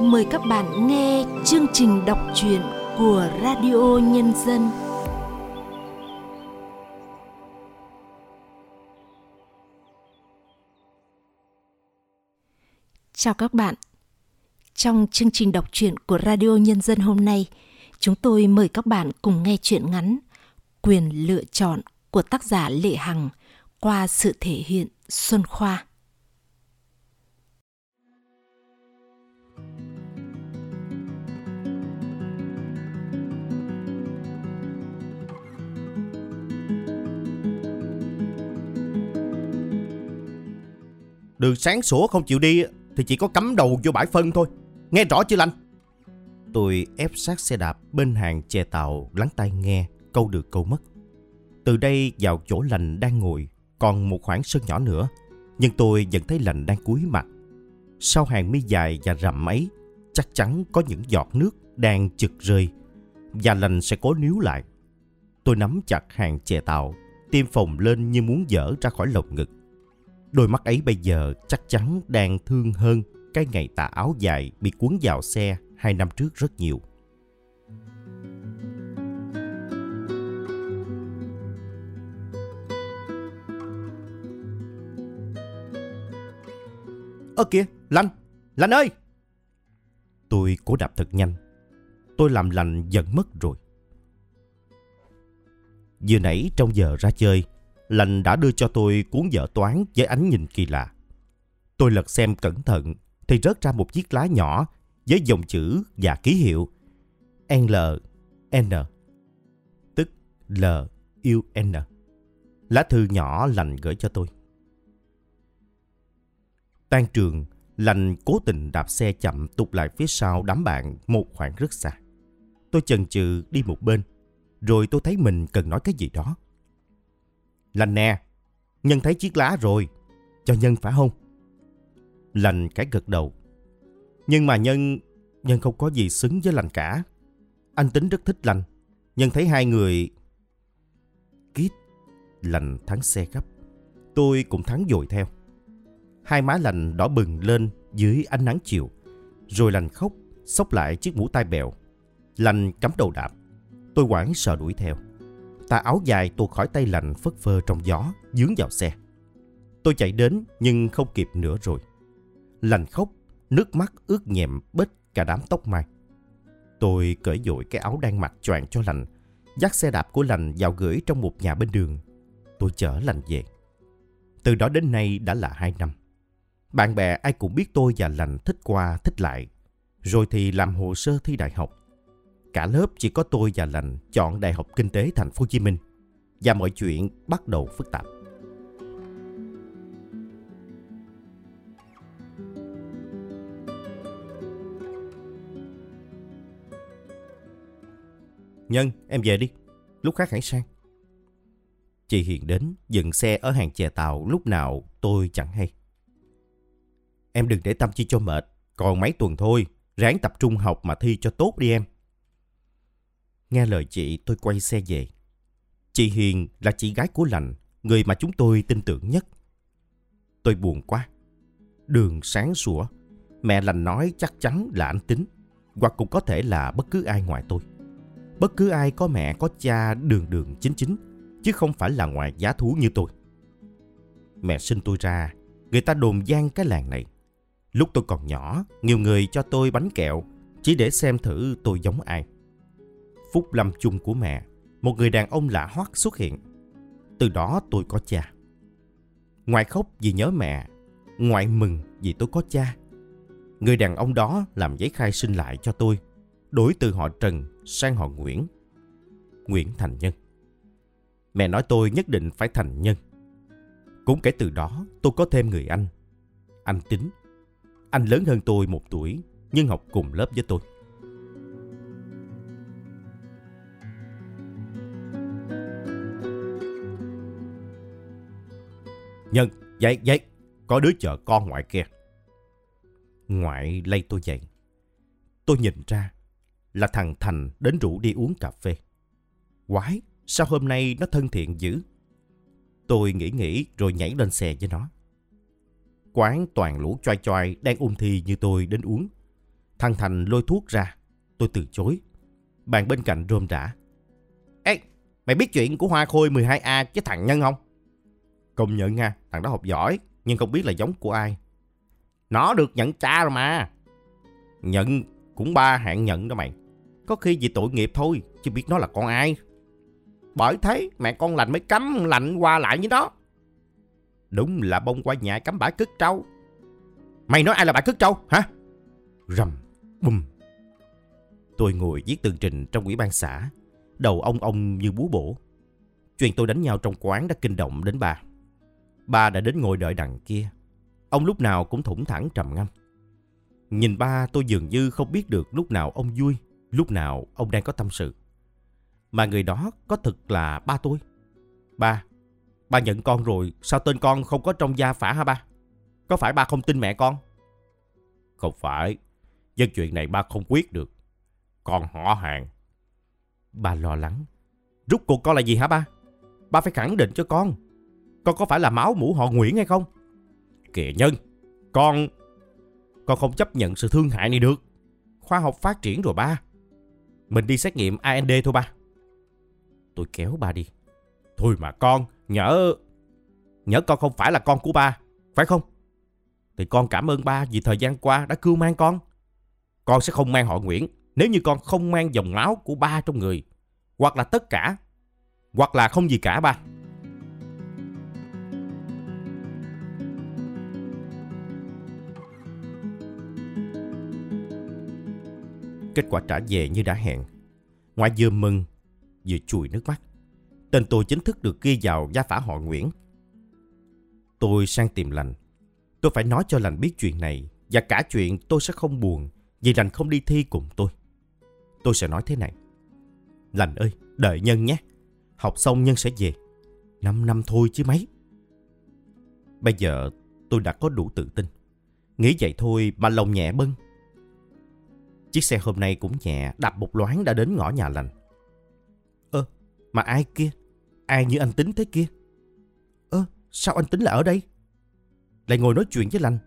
mời các bạn nghe chương trình đọc truyện của Radio Nhân dân. Chào các bạn. Trong chương trình đọc truyện của Radio Nhân dân hôm nay, chúng tôi mời các bạn cùng nghe truyện ngắn Quyền lựa chọn của tác giả Lệ Hằng qua sự thể hiện Xuân Khoa. Đường sáng sủa không chịu đi Thì chỉ có cắm đầu vô bãi phân thôi Nghe rõ chưa Lanh Tôi ép sát xe đạp bên hàng chè tàu, lắng tai nghe câu được câu mất. Từ đây vào chỗ lành đang ngồi, còn một khoảng sân nhỏ nữa, nhưng tôi vẫn thấy lành đang cúi mặt. Sau hàng mi dài và rậm ấy, chắc chắn có những giọt nước đang chực rơi, và lành sẽ cố níu lại. Tôi nắm chặt hàng chè tàu tim phồng lên như muốn dở ra khỏi lồng ngực. Đôi mắt ấy bây giờ chắc chắn đang thương hơn cái ngày tà áo dài bị cuốn vào xe hai năm trước rất nhiều. Ơ kìa, Lanh, Lanh ơi! Tôi cố đạp thật nhanh. Tôi làm lành dần mất rồi. Vừa nãy trong giờ ra chơi, Lành đã đưa cho tôi cuốn vở toán với ánh nhìn kỳ lạ. Tôi lật xem cẩn thận thì rớt ra một chiếc lá nhỏ với dòng chữ và ký hiệu L, N, tức L, U, N. Lá thư nhỏ lành gửi cho tôi. Tan trường, lành cố tình đạp xe chậm tụt lại phía sau đám bạn một khoảng rất xa. Tôi chần chừ đi một bên, rồi tôi thấy mình cần nói cái gì đó. Lành nè, Nhân thấy chiếc lá rồi, cho Nhân phải không? Lành cái gật đầu. Nhưng mà Nhân... Nhân không có gì xứng với Lành cả. Anh tính rất thích Lành. Nhân thấy hai người... Kít, Lành thắng xe gấp. Tôi cũng thắng dội theo. Hai má Lành đỏ bừng lên dưới ánh nắng chiều. Rồi Lành khóc, xốc lại chiếc mũ tai bèo. Lành cắm đầu đạp. Tôi quảng sợ đuổi theo. Tà áo dài tuột khỏi tay lạnh phất phơ trong gió, dướng vào xe. Tôi chạy đến nhưng không kịp nữa rồi. Lành khóc, nước mắt ướt nhẹm bết cả đám tóc mai. Tôi cởi dội cái áo đang mặc choàng cho lành, dắt xe đạp của lành vào gửi trong một nhà bên đường. Tôi chở lành về. Từ đó đến nay đã là hai năm. Bạn bè ai cũng biết tôi và lành thích qua thích lại. Rồi thì làm hồ sơ thi đại học. Cả lớp chỉ có tôi và lành chọn Đại học Kinh tế Thành phố Hồ Chí Minh. Và mọi chuyện bắt đầu phức tạp. Nhân, em về đi. Lúc khác hãy sang. Chị Hiền đến, dừng xe ở hàng chè tàu lúc nào tôi chẳng hay. Em đừng để tâm chi cho mệt. Còn mấy tuần thôi, ráng tập trung học mà thi cho tốt đi em. Nghe lời chị, tôi quay xe về. Chị Hiền là chị gái của lành, người mà chúng tôi tin tưởng nhất. Tôi buồn quá. Đường sáng sủa, mẹ lành nói chắc chắn là anh tính, hoặc cũng có thể là bất cứ ai ngoài tôi. Bất cứ ai có mẹ có cha đường đường chính chính, chứ không phải là ngoài giá thú như tôi. Mẹ sinh tôi ra, người ta đồn gian cái làng này. Lúc tôi còn nhỏ, nhiều người cho tôi bánh kẹo, chỉ để xem thử tôi giống ai. Phúc lâm chung của mẹ, một người đàn ông lạ hoắc xuất hiện. Từ đó tôi có cha. Ngoại khóc vì nhớ mẹ, ngoại mừng vì tôi có cha. Người đàn ông đó làm giấy khai sinh lại cho tôi, đổi từ họ Trần sang họ Nguyễn. Nguyễn Thành Nhân. Mẹ nói tôi nhất định phải thành nhân. Cũng kể từ đó tôi có thêm người anh. Anh Tính. Anh lớn hơn tôi một tuổi nhưng học cùng lớp với tôi. Nhân, dậy, dậy, có đứa chờ con ngoại kia. Ngoại lay tôi dậy. Tôi nhìn ra là thằng Thành đến rủ đi uống cà phê. Quái, sao hôm nay nó thân thiện dữ? Tôi nghĩ nghĩ rồi nhảy lên xe với nó. Quán toàn lũ choai choai đang ung thi như tôi đến uống. Thằng Thành lôi thuốc ra. Tôi từ chối. Bạn bên cạnh rôm rã. Ê, mày biết chuyện của Hoa Khôi 12A với thằng Nhân không? Công nhận nha, thằng đó học giỏi, nhưng không biết là giống của ai. Nó được nhận cha rồi mà. Nhận cũng ba hạng nhận đó mày. Có khi vì tội nghiệp thôi, chứ biết nó là con ai. Bởi thế mẹ con lành mới cấm lạnh qua lại với nó. Đúng là bông qua nhà cắm bãi cứt trâu. Mày nói ai là bãi cứt trâu hả? Rầm, bùm. Tôi ngồi viết tường trình trong ủy ban xã. Đầu ông ông như búa bổ. Chuyện tôi đánh nhau trong quán đã kinh động đến bà. Ba đã đến ngồi đợi đằng kia. Ông lúc nào cũng thủng thẳng trầm ngâm. Nhìn ba tôi dường như không biết được lúc nào ông vui, lúc nào ông đang có tâm sự. Mà người đó có thực là ba tôi. Ba, ba nhận con rồi, sao tên con không có trong gia phả hả ba? Có phải ba không tin mẹ con? Không phải, dân chuyện này ba không quyết được. Con họ hàng. Ba lo lắng. Rút cuộc con là gì hả ba? Ba phải khẳng định cho con. Con có phải là máu mũ họ Nguyễn hay không? Kìa Nhân, con... Con không chấp nhận sự thương hại này được. Khoa học phát triển rồi ba. Mình đi xét nghiệm AND thôi ba. Tôi kéo ba đi. Thôi mà con, nhớ... Nhớ con không phải là con của ba, phải không? Thì con cảm ơn ba vì thời gian qua đã cưu mang con. Con sẽ không mang họ Nguyễn nếu như con không mang dòng máu của ba trong người. Hoặc là tất cả. Hoặc là không gì cả ba. Kết quả trả về như đã hẹn. Ngoại vừa mừng, vừa chùi nước mắt. Tên tôi chính thức được ghi vào gia phả họ Nguyễn. Tôi sang tìm lành. Tôi phải nói cho lành biết chuyện này và cả chuyện tôi sẽ không buồn vì lành không đi thi cùng tôi. Tôi sẽ nói thế này. Lành ơi, đợi Nhân nhé. Học xong Nhân sẽ về. Năm năm thôi chứ mấy. Bây giờ tôi đã có đủ tự tin. Nghĩ vậy thôi mà lòng nhẹ bâng. Chiếc xe hôm nay cũng nhẹ, đạp một loáng đã đến ngõ nhà lành. Ơ, mà ai kia? Ai như anh tính thế kia? Ơ, sao anh tính lại ở đây? Lại ngồi nói chuyện với lành.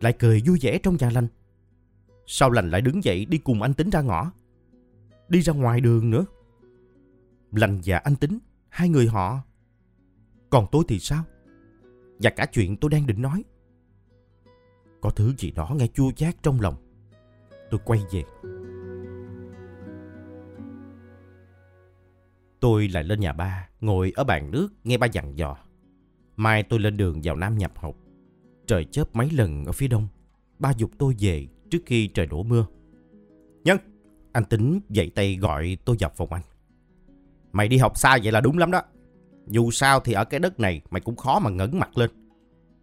Lại cười vui vẻ trong nhà lành. Sao lành lại đứng dậy đi cùng anh tính ra ngõ? Đi ra ngoài đường nữa. Lành và anh tính, hai người họ. Còn tôi thì sao? Và cả chuyện tôi đang định nói. Có thứ gì đó nghe chua chát trong lòng. Tôi quay về. Tôi lại lên nhà ba, ngồi ở bàn nước nghe ba dặn dò. Mai tôi lên đường vào Nam nhập học. Trời chớp mấy lần ở phía đông. Ba dục tôi về trước khi trời đổ mưa. Nhân, anh tính dậy tay gọi tôi vào phòng anh. Mày đi học xa vậy là đúng lắm đó. Dù sao thì ở cái đất này mày cũng khó mà ngẩng mặt lên.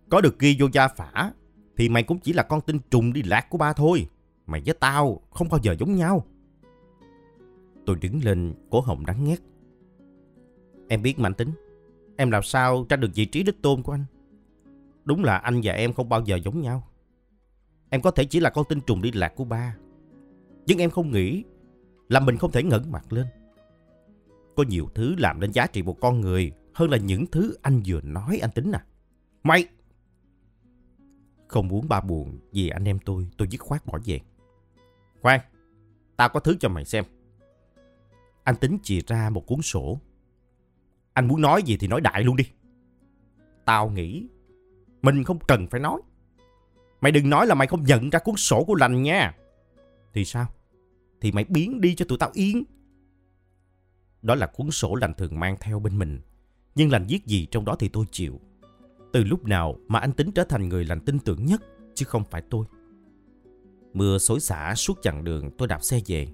Có được ghi vô gia phả thì mày cũng chỉ là con tinh trùng đi lạc của ba thôi. Mày với tao không bao giờ giống nhau. Tôi đứng lên, cổ họng đắng ngắt. Em biết mạnh tính. Em làm sao tranh được vị trí đích tôn của anh. Đúng là anh và em không bao giờ giống nhau. Em có thể chỉ là con tinh trùng đi lạc của ba. Nhưng em không nghĩ là mình không thể ngẩng mặt lên. Có nhiều thứ làm nên giá trị một con người hơn là những thứ anh vừa nói anh tính à. Mày! Không muốn ba buồn vì anh em tôi, tôi dứt khoát bỏ về. Khoan, tao có thứ cho mày xem. Anh tính chìa ra một cuốn sổ. Anh muốn nói gì thì nói đại luôn đi. Tao nghĩ mình không cần phải nói. Mày đừng nói là mày không nhận ra cuốn sổ của lành nha. Thì sao? Thì mày biến đi cho tụi tao yên. Đó là cuốn sổ lành thường mang theo bên mình. Nhưng lành viết gì trong đó thì tôi chịu. Từ lúc nào mà anh tính trở thành người lành tin tưởng nhất chứ không phải tôi. Mưa xối xả suốt chặng đường tôi đạp xe về.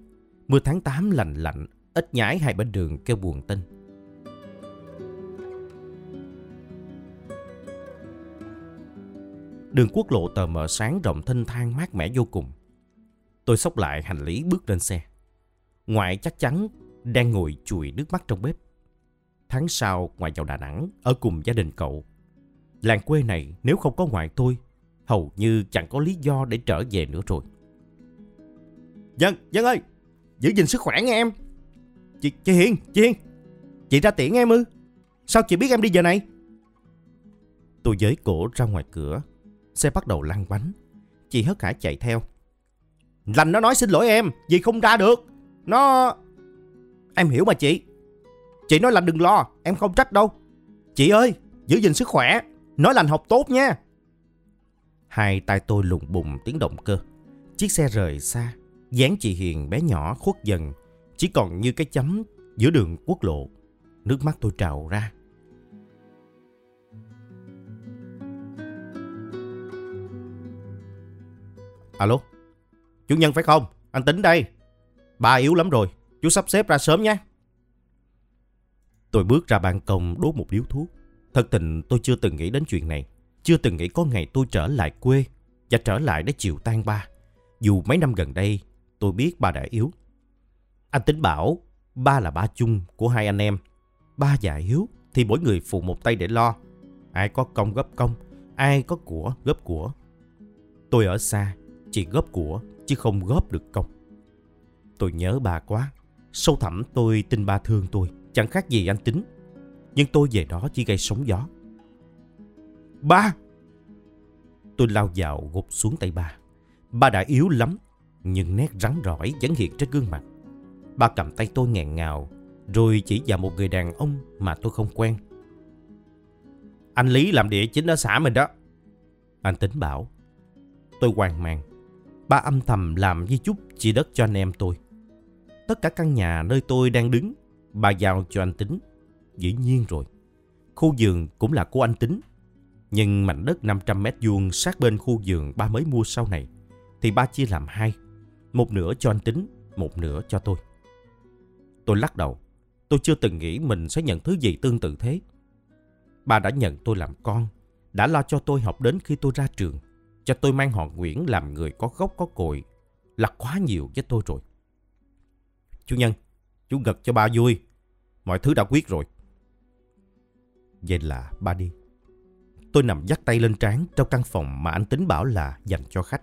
Mưa tháng 8 lạnh lạnh, ít nhái hai bên đường kêu buồn tinh. Đường quốc lộ tờ mờ sáng rộng thênh thang mát mẻ vô cùng. Tôi xốc lại hành lý bước lên xe. Ngoại chắc chắn đang ngồi chùi nước mắt trong bếp. Tháng sau ngoại vào Đà Nẵng ở cùng gia đình cậu. Làng quê này nếu không có ngoại tôi, hầu như chẳng có lý do để trở về nữa rồi. Dân, Dân ơi, giữ gìn sức khỏe nghe em. Chị, chị Hiền, chị Hiền, chị ra tiễn em ư? Sao chị biết em đi giờ này? Tôi giới cổ ra ngoài cửa, xe bắt đầu lăn bánh. Chị hớt hải chạy theo. Lành nó nói xin lỗi em, vì không ra được. Nó... Em hiểu mà chị. Chị nói lành đừng lo, em không trách đâu. Chị ơi, giữ gìn sức khỏe, nói lành học tốt nha. Hai tay tôi lùng bùng tiếng động cơ. Chiếc xe rời xa, dáng chị Hiền bé nhỏ khuất dần, chỉ còn như cái chấm giữa đường quốc lộ. Nước mắt tôi trào ra. Alo, chủ nhân phải không? Anh tính đây. Ba yếu lắm rồi, chú sắp xếp ra sớm nhé. Tôi bước ra ban công đốt một điếu thuốc. Thật tình tôi chưa từng nghĩ đến chuyện này. Chưa từng nghĩ có ngày tôi trở lại quê và trở lại để chịu tan ba. Dù mấy năm gần đây tôi biết ba đã yếu. Anh tính bảo ba là ba chung của hai anh em. Ba già yếu thì mỗi người phụ một tay để lo. Ai có công góp công, ai có của góp của. Tôi ở xa, chỉ góp của chứ không góp được công. Tôi nhớ bà quá. Sâu thẳm tôi tin ba thương tôi, chẳng khác gì anh tính. Nhưng tôi về đó chỉ gây sóng gió. Ba! Tôi lao vào gục xuống tay ba. Ba đã yếu lắm, nhưng nét rắn rỏi vẫn hiện trên gương mặt. Ba cầm tay tôi nghẹn ngào, rồi chỉ vào một người đàn ông mà tôi không quen. Anh Lý làm địa chính ở xã mình đó. Anh tính bảo. Tôi hoang mang. Ba âm thầm làm di chúc chia đất cho anh em tôi. Tất cả căn nhà nơi tôi đang đứng, ba giao cho anh tính. Dĩ nhiên rồi. Khu vườn cũng là của anh tính. Nhưng mảnh đất 500 mét vuông sát bên khu vườn ba mới mua sau này, thì ba chia làm hai. Một nửa cho anh tính, một nửa cho tôi. Tôi lắc đầu. Tôi chưa từng nghĩ mình sẽ nhận thứ gì tương tự thế. Ba đã nhận tôi làm con, đã lo cho tôi học đến khi tôi ra trường, cho tôi mang họ Nguyễn làm người có gốc có cội, là quá nhiều với tôi rồi. Chú Nhân, chú gật cho ba vui. Mọi thứ đã quyết rồi. Vậy là ba đi. Tôi nằm dắt tay lên trán trong căn phòng mà anh tính bảo là dành cho khách.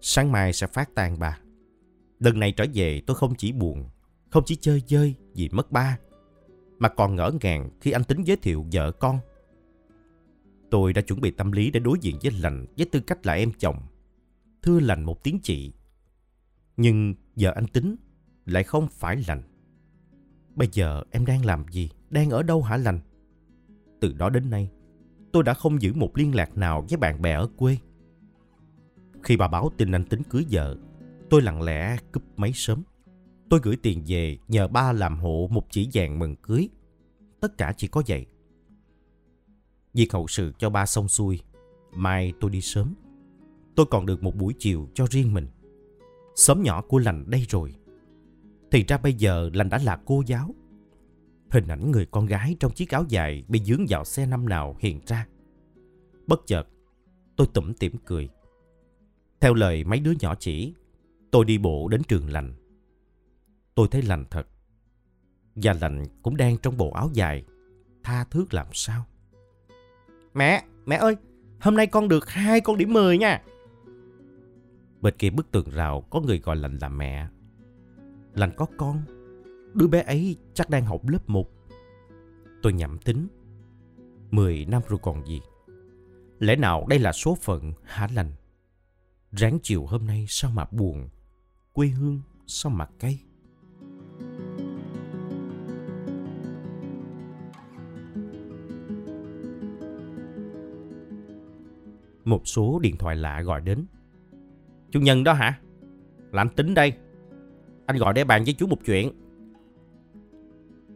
Sáng mai sẽ phát tan ba. Lần này trở về tôi không chỉ buồn, không chỉ chơi chơi vì mất ba, mà còn ngỡ ngàng khi anh tính giới thiệu vợ con. Tôi đã chuẩn bị tâm lý để đối diện với lành với tư cách là em chồng. Thưa lành một tiếng chị. Nhưng giờ anh tính lại không phải lành. Bây giờ em đang làm gì? Đang ở đâu hả lành? Từ đó đến nay, tôi đã không giữ một liên lạc nào với bạn bè ở quê. Khi bà báo tin anh tính cưới vợ, tôi lặng lẽ cúp máy sớm. Tôi gửi tiền về nhờ ba làm hộ một chỉ vàng mừng cưới. Tất cả chỉ có vậy. Việc hậu sự cho ba xong xuôi, mai tôi đi sớm. Tôi còn được một buổi chiều cho riêng mình. Xóm nhỏ của lành đây rồi. Thì ra bây giờ lành đã là cô giáo. Hình ảnh người con gái trong chiếc áo dài bị dướng vào xe năm nào hiện ra. Bất chợt, tôi tủm tỉm cười. Theo lời mấy đứa nhỏ chỉ, tôi đi bộ đến trường lành. Tôi thấy lành thật. Và lành cũng đang trong bộ áo dài, tha thước làm sao. Mẹ, mẹ ơi, hôm nay con được hai con điểm 10 nha. Bên kia bức tường rào có người gọi lành là mẹ. Lành có con, đứa bé ấy chắc đang học lớp 1. Tôi nhẩm tính. 10 năm rồi còn gì. Lẽ nào đây là số phận hả lành? Ráng chiều hôm nay sao mà buồn, quê hương sao mà cay. Một số điện thoại lạ gọi đến. Chủ nhân đó hả? Là anh tính đây. Anh gọi để bàn với chú một chuyện.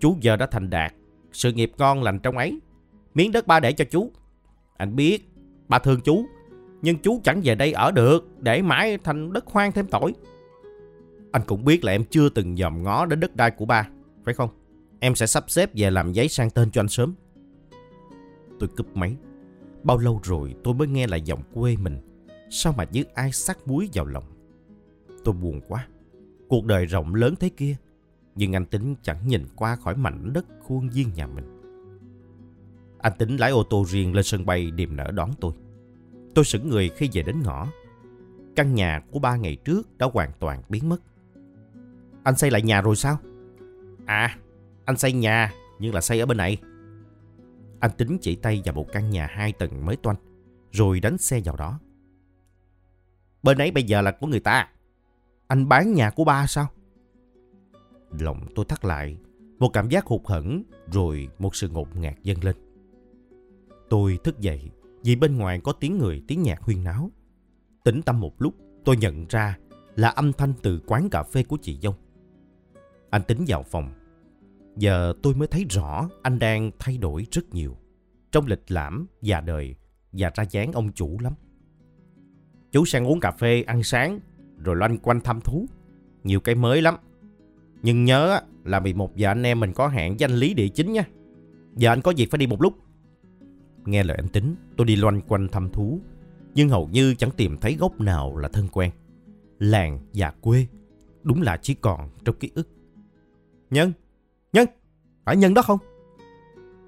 Chú giờ đã thành đạt, sự nghiệp ngon lành trong ấy. Miếng đất ba để cho chú. Anh biết, ba thương chú, nhưng chú chẳng về đây ở được, để mãi thành đất hoang thêm tội. Anh cũng biết là em chưa từng dòm ngó đến đất đai của ba, phải không? Em sẽ sắp xếp về làm giấy sang tên cho anh sớm. Tôi cúp máy. Bao lâu rồi tôi mới nghe lại giọng quê mình. Sao mà như ai sắc muối vào lòng. Tôi buồn quá. Cuộc đời rộng lớn thế kia. Nhưng anh Tính chẳng nhìn qua khỏi mảnh đất khuôn viên nhà mình. Anh Tính lái ô tô riêng lên sân bay điềm nở đón tôi. Tôi sững người khi về đến ngõ. Căn nhà của ba ngày trước đã hoàn toàn biến mất. Anh xây lại nhà rồi sao? À, anh xây nhà, nhưng là xây ở bên này. Anh tính chỉ tay vào một căn nhà hai tầng mới toanh, rồi đánh xe vào đó. Bên ấy bây giờ là của người ta. anh bán nhà của ba sao? Lòng tôi thắt lại, một cảm giác hụt hẫng rồi một sự ngột ngạt dâng lên. Tôi thức dậy vì bên ngoài có tiếng người tiếng nhạc huyên náo. Tĩnh tâm một lúc tôi nhận ra là âm thanh từ quán cà phê của chị Dông. Anh tính vào phòng. Giờ tôi mới thấy rõ anh đang thay đổi rất nhiều. Trong lịch lãm, già đời và ra dáng ông chủ lắm. Chú sang uống cà phê, ăn sáng, rồi loanh quanh thăm thú. Nhiều cái mới lắm. Nhưng nhớ là 11 giờ anh em mình có hẹn danh lý địa chính nha. Giờ anh có việc phải đi một lúc. Nghe lời anh tính, tôi đi loanh quanh thăm thú. Nhưng hầu như chẳng tìm thấy gốc nào là thân quen. Làng và quê, đúng là chỉ còn trong ký ức. Nhân, Nhân, phải Nhân đó không?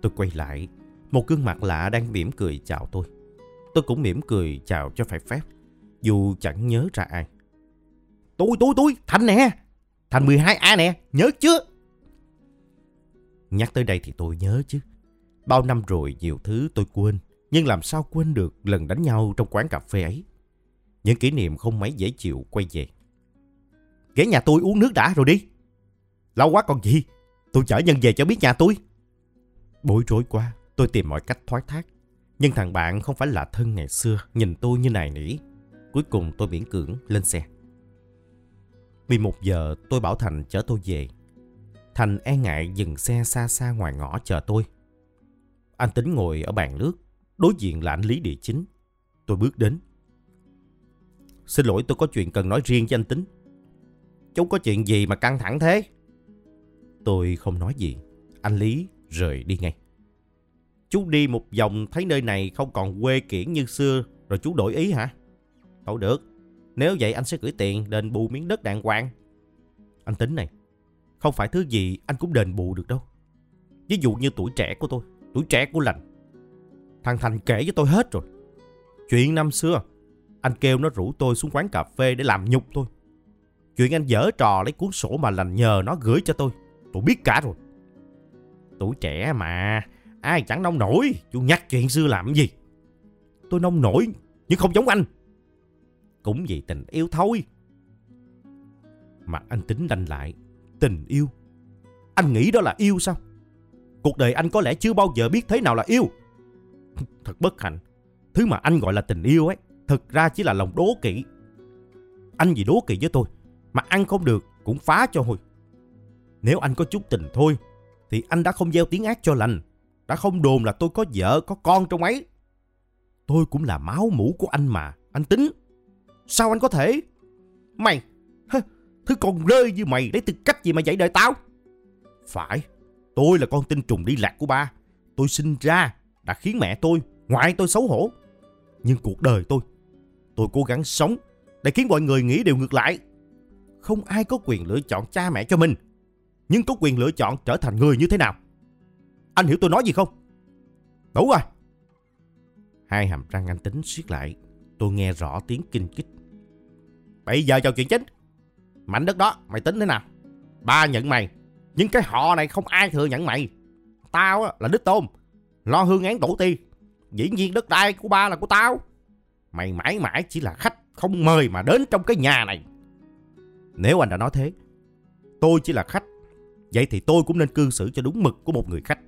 Tôi quay lại, một gương mặt lạ đang mỉm cười chào tôi. Tôi cũng mỉm cười chào cho phải phép, dù chẳng nhớ ra ai. Tôi, tôi, tôi, Thành nè, Thành 12A nè, nhớ chưa? Nhắc tới đây thì tôi nhớ chứ. Bao năm rồi nhiều thứ tôi quên, nhưng làm sao quên được lần đánh nhau trong quán cà phê ấy. Những kỷ niệm không mấy dễ chịu quay về. Ghé nhà tôi uống nước đã rồi đi. Lâu quá còn gì, tôi chở nhân về cho biết nhà tôi. Bối rối quá, tôi tìm mọi cách thoái thác. Nhưng thằng bạn không phải là thân ngày xưa, nhìn tôi như này nỉ. Cuối cùng tôi miễn cưỡng lên xe. Vì một giờ tôi bảo Thành chở tôi về. Thành e ngại dừng xe xa xa ngoài ngõ chờ tôi. Anh tính ngồi ở bàn nước, đối diện là anh Lý Địa Chính. Tôi bước đến. Xin lỗi tôi có chuyện cần nói riêng với anh Tính. Chú có chuyện gì mà căng thẳng thế? Tôi không nói gì. Anh Lý rời đi ngay. Chú đi một vòng thấy nơi này không còn quê kiển như xưa rồi chú đổi ý hả? Thôi được. Nếu vậy anh sẽ gửi tiền đền bù miếng đất đàng hoàng. Anh tính này. Không phải thứ gì anh cũng đền bù được đâu. Ví dụ như tuổi trẻ của tôi. Tuổi trẻ của lành. Thằng Thành kể với tôi hết rồi. Chuyện năm xưa. Anh kêu nó rủ tôi xuống quán cà phê để làm nhục tôi. Chuyện anh dở trò lấy cuốn sổ mà lành nhờ nó gửi cho tôi. Tôi biết cả rồi. Tuổi trẻ mà. Ai chẳng nông nổi. Chú nhắc chuyện xưa làm gì. Tôi nông nổi nhưng không giống anh. Cũng vì tình yêu thôi. Mặt anh tính đanh lại. Tình yêu. Anh nghĩ đó là yêu sao? Cuộc đời anh có lẽ chưa bao giờ biết thế nào là yêu. Thật bất hạnh. Thứ mà anh gọi là tình yêu ấy, thực ra chỉ là lòng đố kỵ. Anh vì đố kỵ với tôi, mà ăn không được cũng phá cho hồi. Nếu anh có chút tình thôi, thì anh đã không gieo tiếng ác cho lành. Đã không đồn là tôi có vợ, có con trong ấy. Tôi cũng là máu mũ của anh mà, anh tính. Sao anh có thể? Mày, thứ con rơi như mày lấy tư cách gì mà dạy đời tao? Phải, tôi là con tinh trùng đi lạc của ba. Tôi sinh ra đã khiến mẹ tôi, ngoại tôi xấu hổ. Nhưng cuộc đời tôi, tôi cố gắng sống để khiến mọi người nghĩ điều ngược lại. Không ai có quyền lựa chọn cha mẹ cho mình, nhưng có quyền lựa chọn trở thành người như thế nào. Anh hiểu tôi nói gì không? Đủ rồi. Hai hàm răng anh tính siết lại, tôi nghe rõ tiếng kinh kích. Bây giờ cho chuyện chính. Mảnh đất đó mày tính thế nào? Ba nhận mày. Nhưng cái họ này không ai thừa nhận mày. Tao là đích tôn. Lo hương án tổ tiên. Dĩ nhiên đất đai của ba là của tao. Mày mãi mãi chỉ là khách không mời mà đến trong cái nhà này. Nếu anh đã nói thế, tôi chỉ là khách. Vậy thì tôi cũng nên cư xử cho đúng mực của một người khách.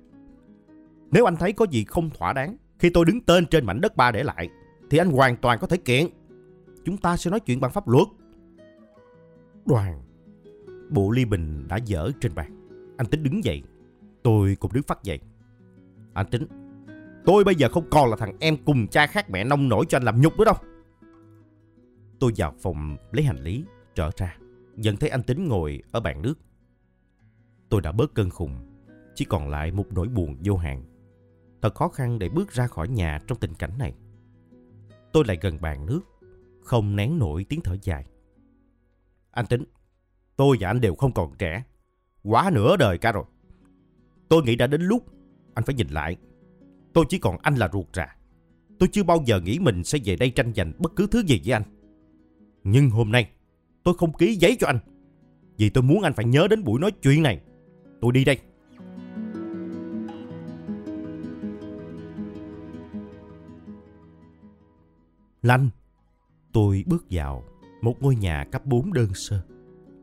Nếu anh thấy có gì không thỏa đáng khi tôi đứng tên trên mảnh đất ba để lại, thì anh hoàn toàn có thể kiện. Chúng ta sẽ nói chuyện bằng pháp luật. Đoàn. Bộ ly bình đã dở trên bàn. Anh tính đứng dậy. Tôi cũng đứng phát dậy. Anh tính. Tôi bây giờ không còn là thằng em cùng cha khác mẹ nông nổi cho anh làm nhục nữa đâu. Tôi vào phòng lấy hành lý, trở ra. Dần thấy anh tính ngồi ở bàn nước. Tôi đã bớt cơn khùng. Chỉ còn lại một nỗi buồn vô hạn. Thật khó khăn để bước ra khỏi nhà trong tình cảnh này. Tôi lại gần bàn nước, không nén nổi tiếng thở dài. Anh tính, tôi và anh đều không còn trẻ. Quá nửa đời cả rồi. Tôi nghĩ đã đến lúc anh phải nhìn lại. Tôi chỉ còn anh là ruột rà. Tôi chưa bao giờ nghĩ mình sẽ về đây tranh giành bất cứ thứ gì với anh. Nhưng hôm nay, tôi không ký giấy cho anh. Vì tôi muốn anh phải nhớ đến buổi nói chuyện này. Tôi đi đây. Lanh. Tôi bước vào, Một ngôi nhà cấp 4 đơn sơ.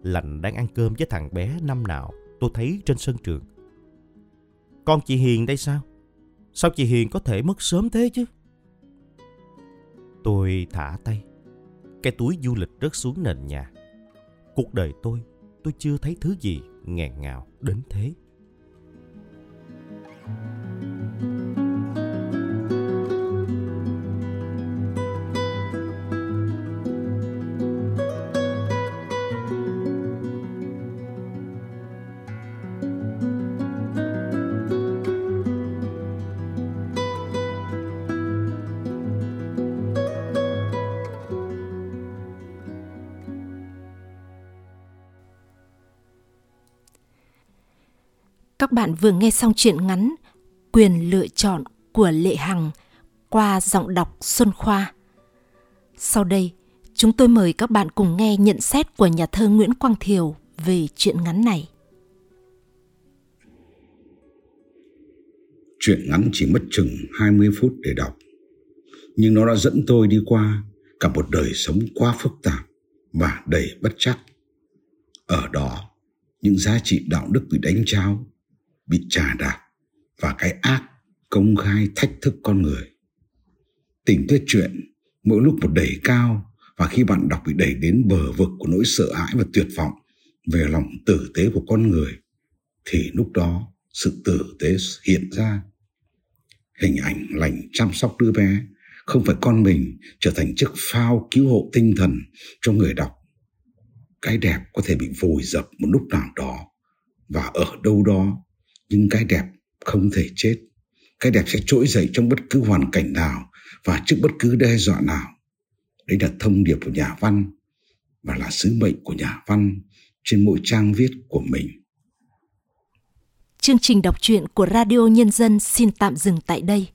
Lành đang ăn cơm với thằng bé năm nào tôi thấy trên sân trường. Con chị Hiền đây sao? Sao chị Hiền có thể mất sớm thế chứ? Tôi thả tay. Cái túi du lịch rớt xuống nền nhà. Cuộc đời tôi, tôi chưa thấy thứ gì nghẹn ngào đến thế. Vừa nghe xong truyện ngắn Quyền lựa chọn của Lệ Hằng qua giọng đọc Xuân Khoa. Sau đây, chúng tôi mời các bạn cùng nghe nhận xét của nhà thơ Nguyễn Quang Thiều về truyện ngắn này. Chuyện ngắn chỉ mất chừng 20 phút để đọc, nhưng nó đã dẫn tôi đi qua cả một đời sống quá phức tạp và đầy bất chắc. Ở đó, những giá trị đạo đức bị đánh trao, bị trà đạp và cái ác công khai thách thức con người. Tình tiết chuyện mỗi lúc một đẩy cao và khi bạn đọc bị đẩy đến bờ vực của nỗi sợ hãi và tuyệt vọng về lòng tử tế của con người, thì lúc đó sự tử tế hiện ra. Hình ảnh lành chăm sóc đứa bé không phải con mình trở thành chiếc phao cứu hộ tinh thần cho người đọc. Cái đẹp có thể bị vùi dập một lúc nào đó và ở đâu đó nhưng cái đẹp không thể chết. Cái đẹp sẽ trỗi dậy trong bất cứ hoàn cảnh nào và trước bất cứ đe dọa nào. Đấy là thông điệp của nhà văn và là sứ mệnh của nhà văn trên mỗi trang viết của mình. Chương trình đọc truyện của radio nhân dân xin tạm dừng tại đây.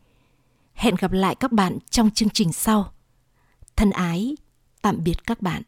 Hẹn gặp lại các bạn trong chương trình sau. Thân ái, tạm biệt các bạn.